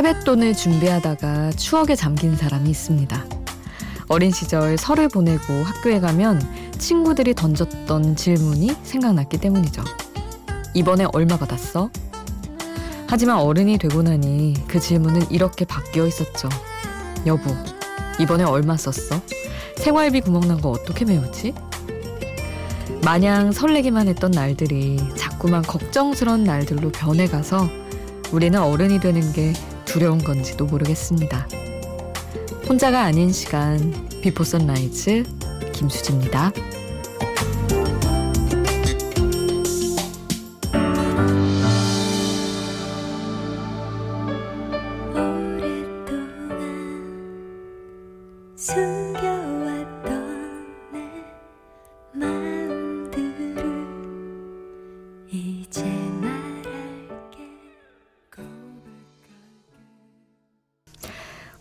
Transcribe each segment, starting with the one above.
세뱃돈을 준비하다가 추억에 잠긴 사람이 있습니다. 어린 시절 설을 보내고 학교에 가면 친구들이 던졌던 질문이 생각났기 때문이죠. 이번에 얼마 받았어? 하지만 어른이 되고 나니 그 질문은 이렇게 바뀌어 있었죠. 여보, 이번에 얼마 썼어? 생활비 구멍 난 거 어떻게 메우지? 마냥 설레기만 했던 날들이 자꾸만 걱정스러운 날들로 변해가서 우리는 어른이 되는 게 두려운 건지도 모르겠습니다. 혼자가 아닌 시간 Before Sunrise 김수지입니다.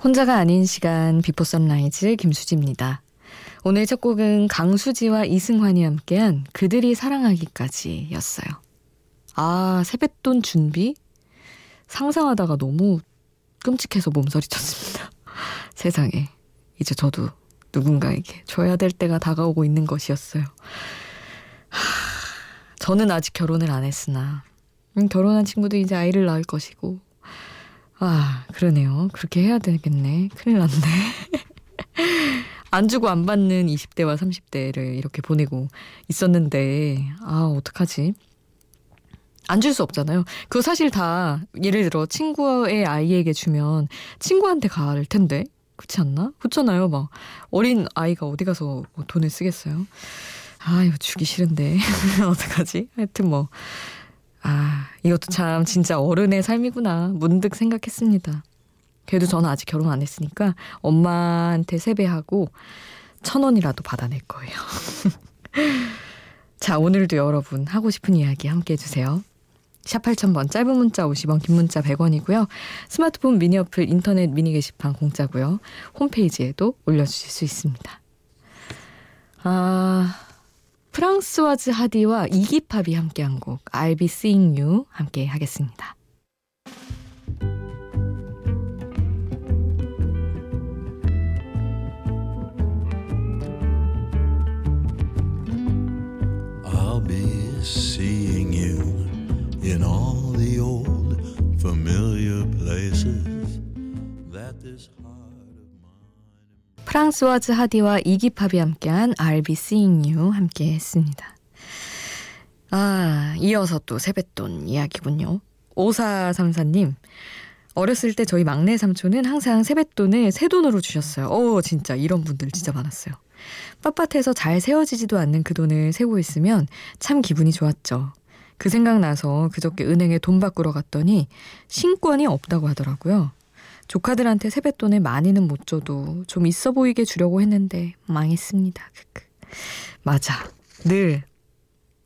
혼자가 아닌 시간 Before Sunrise 김수지입니다. 오늘 첫 곡은 강수지와 이승환이 함께한 그들이 사랑하기까지였어요. 아, 세뱃돈 준비? 상상하다가 너무 끔찍해서 몸서리 쳤습니다. 세상에. 이제 저도 누군가에게 줘야 될 때가 다가오고 있는 것이었어요. 하, 저는 아직 결혼을 안 했으나, 음, 결혼한 친구도 이제 아이를 낳을 것이고, 아, 그러네요. 그렇게 해야 되겠네. 큰일 났네. 안 주고 안 받는 20대와 30대를 이렇게 보내고 있었는데, 아, 어떡하지? 안 줄 수 없잖아요. 그거 사실 다, 예를 들어, 친구의 아이에게 주면 친구한테 갈 텐데. 그렇지 않나? 그렇잖아요. 막, 어린 아이가 어디 가서 뭐 돈을 쓰겠어요? 아, 이거 주기 싫은데. 어떡하지? 하여튼 뭐, 아, 이것도 참 진짜 어른의 삶이구나. 문득 생각했습니다. 그래도 저는 아직 결혼 안 했으니까 엄마한테 세배하고 천 원이라도 받아낼 거예요. 자, 오늘도 여러분 하고 싶은 이야기 함께 해주세요. 샵 8000번 짧은 문자 50원 긴 문자 100원이고요. 스마트폰 미니 어플 인터넷 미니 게시판 공짜고요. 홈페이지에도 올려주실 수 있습니다. 아... 프랑스와 즈 하디와 이기팝이 함께한 곡 I'll Be Seeing You 함께 하겠습니다. 프랑스와즈 하디와 이기팝이 함께한 I'll be seeing you 함께 했습니다. 아, 이어서 또 세뱃돈 이야기군요. 5434님, 어렸을 때 저희 막내 삼촌은 항상 세뱃돈을 새 돈으로 주셨어요. 어, 진짜 이런 분들 진짜 많았어요. 빳빳해서 잘 세워지지도 않는 그 돈을 세고 있으면 참 기분이 좋았죠. 그 생각 나서 그저께 은행에 돈 바꾸러 갔더니 신권이 없다고 하더라고요. 조카들한테 세뱃돈을 많이는 못 줘도 좀 있어 보이게 주려고 했는데 망했습니다. 맞아. 늘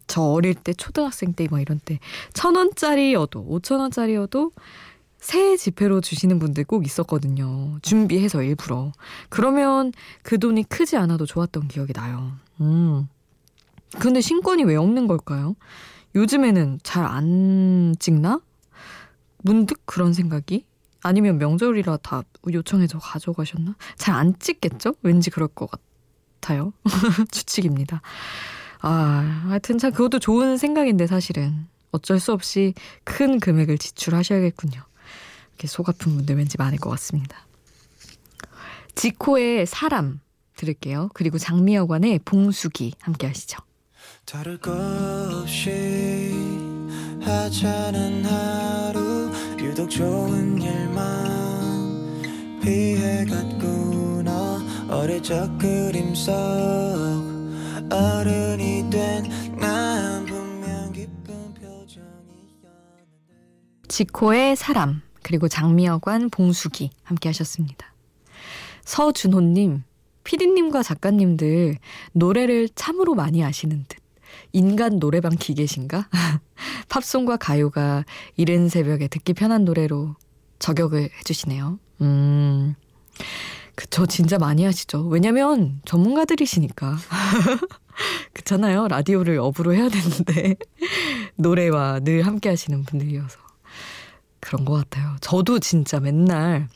저 어릴 때 초등학생 때뭐 이런 때 천 원짜리여도 오천 원짜리여도 새 지폐로 주시는 분들 꼭 있었거든요. 준비해서 일부러. 그러면 그 돈이 크지 않아도 좋았던 기억이 나요. 음. 근데 신권이 왜 없는 걸까요? 요즘에는 잘 안 찍나? 문득 그런 생각이 아니면 명절이라 다 요청해서 가져가셨나? 잘 안 찍겠죠? 왠지 그럴 것 같아요. 추측입니다. 아, 하여튼 참 그것도 좋은 생각인데 사실은 어쩔 수 없이 큰 금액을 지출하셔야겠군요. 이렇게 속 아픈 분들 왠지 많을 것 같습니다. 지코의 사람 들을게요. 그리고 장미여관의 봉수기 함께 하시죠. 다를 것 없이 하찮은 하루 유독 좋은 일만 피해갔구나 어릴 적 그림 속 어른이 된난 분명 기쁜 표정이었는데 지코의 사람 그리고 장미여관 봉수기 함께 하셨습니다. 서준호님 피디님과 작가님들 노래를 참으로 많이 아시는 듯. 인간 노래방 기계신가? 팝송과 가요가 이른 새벽에 듣기 편한 노래로 저격을 해주시네요. 음, 그쵸. 진짜 많이 하시죠. 왜냐면 전문가들이시니까. 그렇잖아요. 라디오를 업으로 해야 되는데. 노래와 늘 함께 하시는 분들이어서. 그런 것 같아요. 저도 진짜 맨날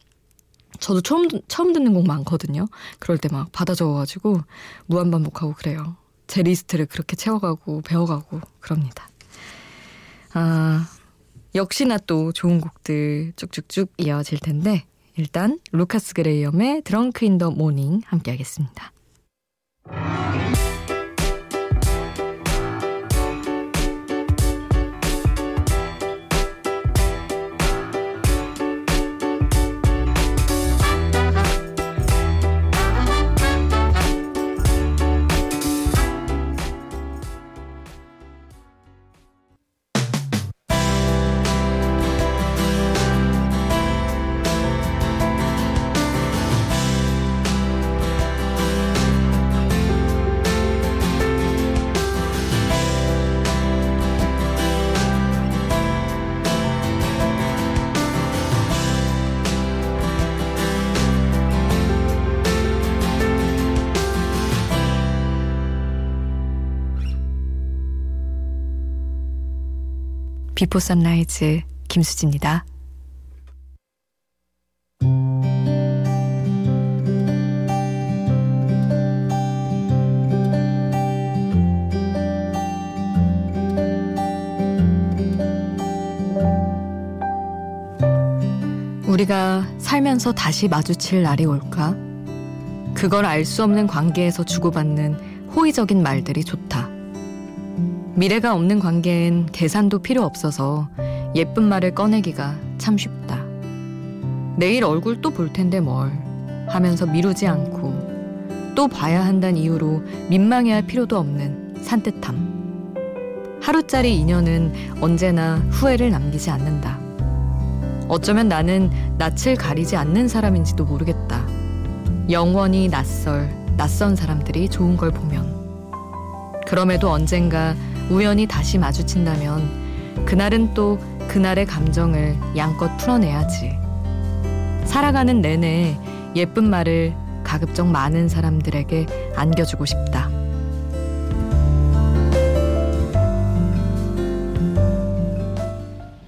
저도 처음 처음 듣는 곡 많거든요. 그럴 때 막 받아 적어가지고 무한 반복하고 그래요. 제 리스트를 그렇게 채워가고 배워가고 그럽니다. 아 역시나 또 좋은 곡들 쭉쭉쭉 이어질 텐데 일단 루카스 그레이엄의 Drunk in the Morning 함께 하겠습니다. Before Sunrise 김수지입니다. 우리가 살면서 다시 마주칠 날이 올까? 그걸 알 수 없는 관계에서 주고받는 호의적인 말들이 좋다. 미래가 없는 관계엔 계산도 필요 없어서 예쁜 말을 꺼내기가 참 쉽다. 내일 얼굴 또 볼 텐데 뭘 하면서 미루지 않고 또 봐야 한다는 이유로 민망해할 필요도 없는 산뜻함. 하루짜리 인연은 언제나 후회를 남기지 않는다. 어쩌면 나는 낯을 가리지 않는 사람인지도 모르겠다. 영원히 낯설, 낯선 사람들이 좋은 걸 보면. 그럼에도 언젠가 우연히 다시 마주친다면 그날은 또 그날의 감정을 양껏 풀어내야지. 살아가는 내내 예쁜 말을 가급적 많은 사람들에게 안겨주고 싶다.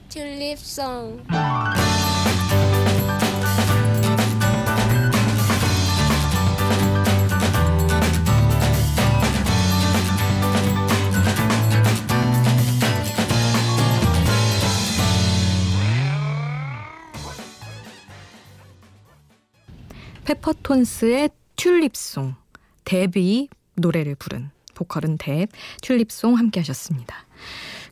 튤립송 페퍼톤스의 튤립송, 데뷔 노래를 부른 보컬은 뎁, 튤립송 함께 하셨습니다.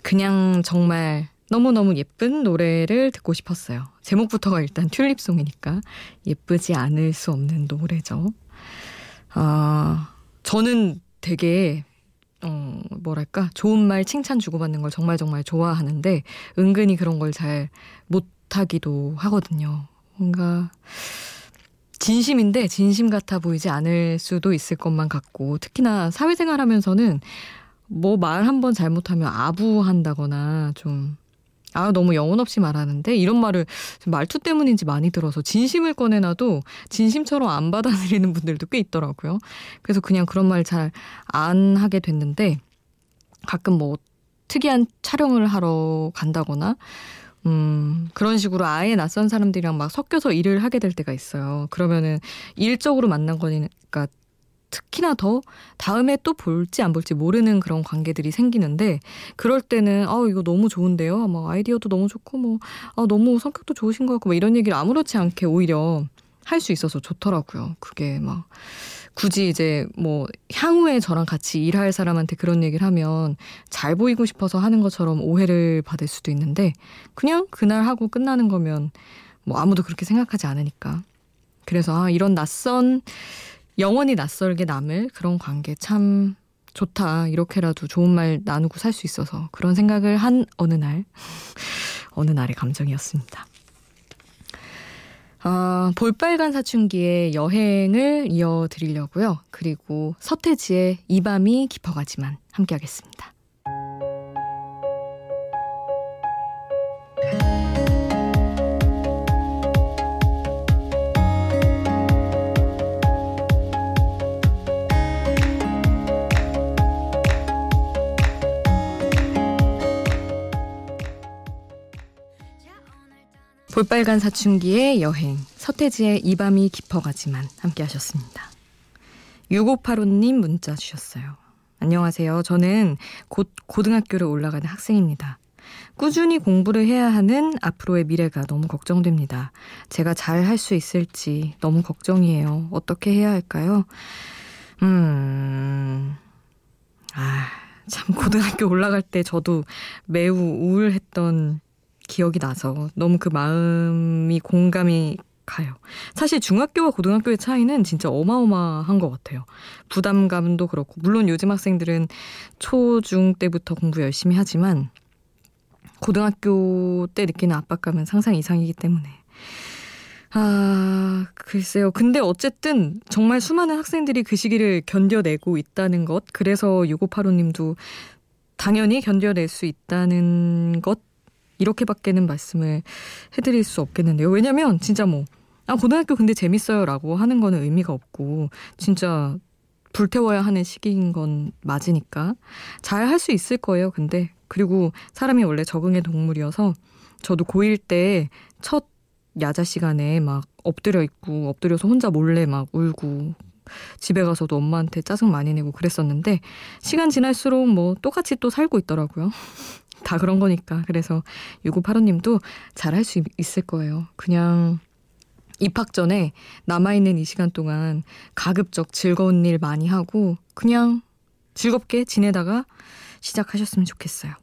그냥 정말 너무너무 예쁜 노래를 듣고 싶었어요. 제목부터가 일단 튤립송이니까 예쁘지 않을 수 없는 노래죠. 아, 저는 되게 어, 뭐랄까, 좋은 말 칭찬 주고받는 걸 정말 정말 좋아하는데, 은근히 그런 걸 잘 못하기도 하거든요. 뭔가, 진심인데 진심 같아 보이지 않을 수도 있을 것만 같고 특히나 사회생활 하면서는 뭐 말 한 번 잘못하면 아부한다거나 좀 아, 너무 영혼 없이 말하는데 이런 말을 말투 때문인지 많이 들어서 진심을 꺼내놔도 진심처럼 안 받아들이는 분들도 꽤 있더라고요. 그래서 그냥 그런 말 잘 안 하게 됐는데 가끔 뭐 특이한 촬영을 하러 간다거나 음, 그런 식으로 아예 낯선 사람들이랑 막 섞여서 일을 하게 될 때가 있어요. 그러면은 일적으로 만난 거니까 특히나 더 다음에 또 볼지 안 볼지 모르는 그런 관계들이 생기는데 그럴 때는 아 이거 너무 좋은데요. 뭐 아이디어도 너무 좋고 뭐 아, 너무 성격도 좋으신 것 같고 뭐 이런 얘기를 아무렇지 않게 오히려 할 수 있어서 좋더라고요. 그게 막 굳이 이제 뭐 향후에 저랑 같이 일할 사람한테 그런 얘기를 하면 잘 보이고 싶어서 하는 것처럼 오해를 받을 수도 있는데 그냥 그날 하고 끝나는 거면 뭐 아무도 그렇게 생각하지 않으니까. 그래서 아, 이런 낯선 영원히 낯설게 남을 그런 관계 참 좋다. 이렇게라도 좋은 말 나누고 살 수 있어서 그런 생각을 한 어느 날 어느 날의 감정이었습니다. 어, 볼빨간 사춘기의 여행을 이어드리려고요. 그리고 서태지의 이 밤이 깊어가지만 함께 하겠습니다. 볼빨간 사춘기의 여행, 서태지의 이 밤이 깊어가지만 함께 하셨습니다. 6585님 문자 주셨어요. 안녕하세요. 저는 곧 고등학교를 올라가는 학생입니다. 꾸준히 공부를 해야 하는 앞으로의 미래가 너무 걱정됩니다. 제가 잘 할 수 있을지 너무 걱정이에요. 어떻게 해야 할까요? 음, 아, 참, 고등학교 올라갈 때 저도 매우 우울했던 기억이 나서 너무 그 마음이 공감이 가요. 사실 중학교와 고등학교의 차이는 진짜 어마어마한 것 같아요. 부담감도 그렇고, 물론 요즘 학생들은 초, 중 때부터 공부 열심히 하지만, 고등학교 때 느끼는 압박감은 상상 이상이기 때문에. 아, 글쎄요. 근데 어쨌든 정말 수많은 학생들이 그 시기를 견뎌내고 있다는 것. 그래서 6585님도 당연히 견뎌낼 수 있다는 것. 이렇게밖에는 말씀을 해드릴 수 없겠는데요. 왜냐면 진짜 뭐, 아, 고등학교 근데 재밌어요 라고 하는 거는 의미가 없고, 진짜 불태워야 하는 시기인 건 맞으니까. 잘 할 수 있을 거예요, 근데. 그리고 사람이 원래 적응의 동물이어서 저도 고1 때 첫 야자 시간에 막 엎드려 있고 엎드려서 혼자 몰래 막 울고 집에 가서도 엄마한테 짜증 많이 내고 그랬었는데 시간 지날수록 뭐 똑같이 또 살고 있더라고요. 다 그런 거니까. 그래서 6585님도 잘할 수 있을 거예요. 그냥 입학 전에 남아있는 이 시간 동안 가급적 즐거운 일 많이 하고 그냥 즐겁게 지내다가 시작하셨으면 좋겠어요.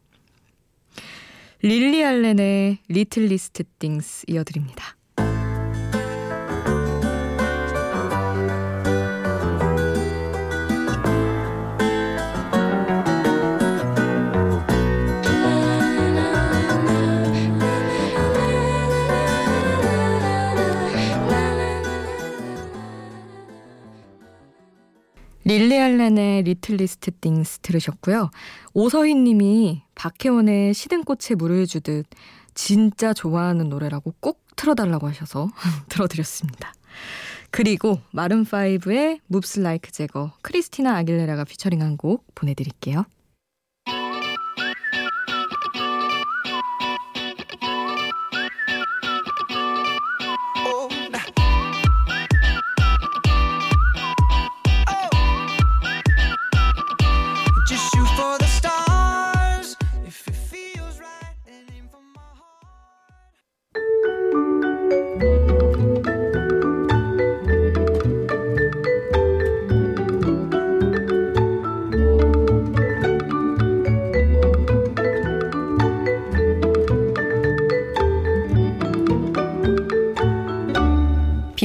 릴리 알렌의 Littlest Things 이어드립니다. 릴리 알렌의 Littlest Things 들으셨고요. 오서희 님이 박혜원의 시든 꽃에 물을 주듯 진짜 좋아하는 노래라고 꼭 틀어달라고 하셔서 들어드렸습니다. 그리고 마룬5의 Moves Like Jagger, 크리스티나 아길레라가 피처링한 곡 보내드릴게요.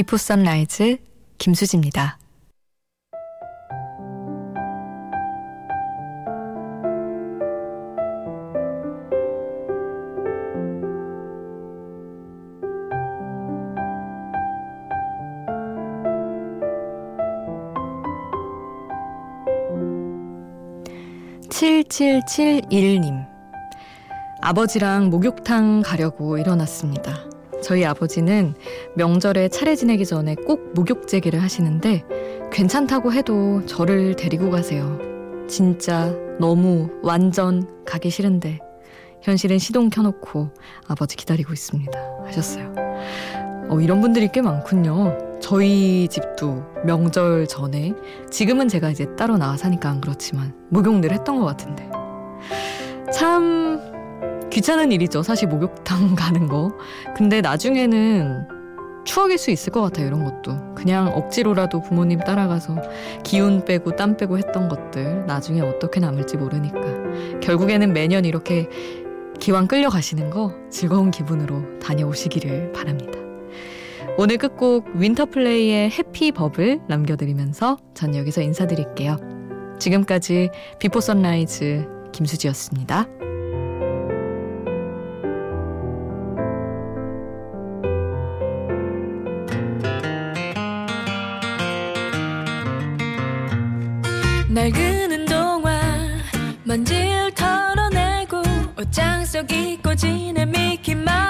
비포 선라이즈 김수지입니다. (7771님) 아버지랑 목욕탕 가려고 일어났습니다. 저희 아버지는 명절에 차례 지내기 전에 꼭 목욕제기를 하시는데 괜찮다고 해도 저를 데리고 가세요. 진짜 너무 완전 가기 싫은데 현실은 시동 켜놓고 아버지 기다리고 있습니다. 하셨어요. 어, 이런 분들이 꽤 많군요. 저희 집도 명절 전에 지금은 제가 이제 따로 나와 사니까 안 그렇지만 목욕 늘 했던 것 같은데 참 귀찮은 일이죠. 사실 목욕탕 가는 거. 근데 나중에는 추억일 수 있을 것 같아요. 이런 것도. 그냥 억지로라도 부모님 따라가서 기운 빼고 땀 빼고 했던 것들 나중에 어떻게 남을지 모르니까. 결국에는 매년 이렇게 기왕 끌려가시는 거 즐거운 기분으로 다녀오시기를 바랍니다. 오늘 끝곡 윈터플레이의 해피 버블 남겨드리면서 전 여기서 인사드릴게요. 지금까지 비포 선라이즈 김수지였습니다. 지낸 미키마우스 그리